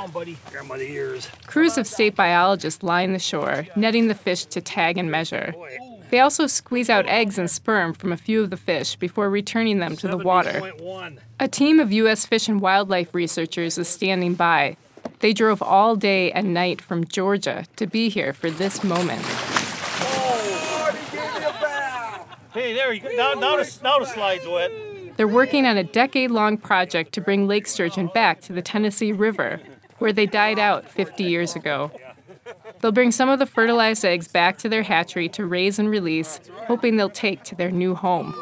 down, buddy. Grab my ears. Crews of state biologists line the shore, netting the fish to tag and measure. They also squeeze out eggs and sperm from a few of the fish before returning them to the water. A team of U.S. Fish and Wildlife researchers is standing by. They drove all day and night from Georgia to be here for this moment. Hey, there you go. Now, now, the, now the slide's wet. They're working on a decade long project to bring lake sturgeon back to the Tennessee River, where they died out 50 years ago. They'll bring some of the fertilized eggs back to their hatchery to raise and release, hoping they'll take to their new home.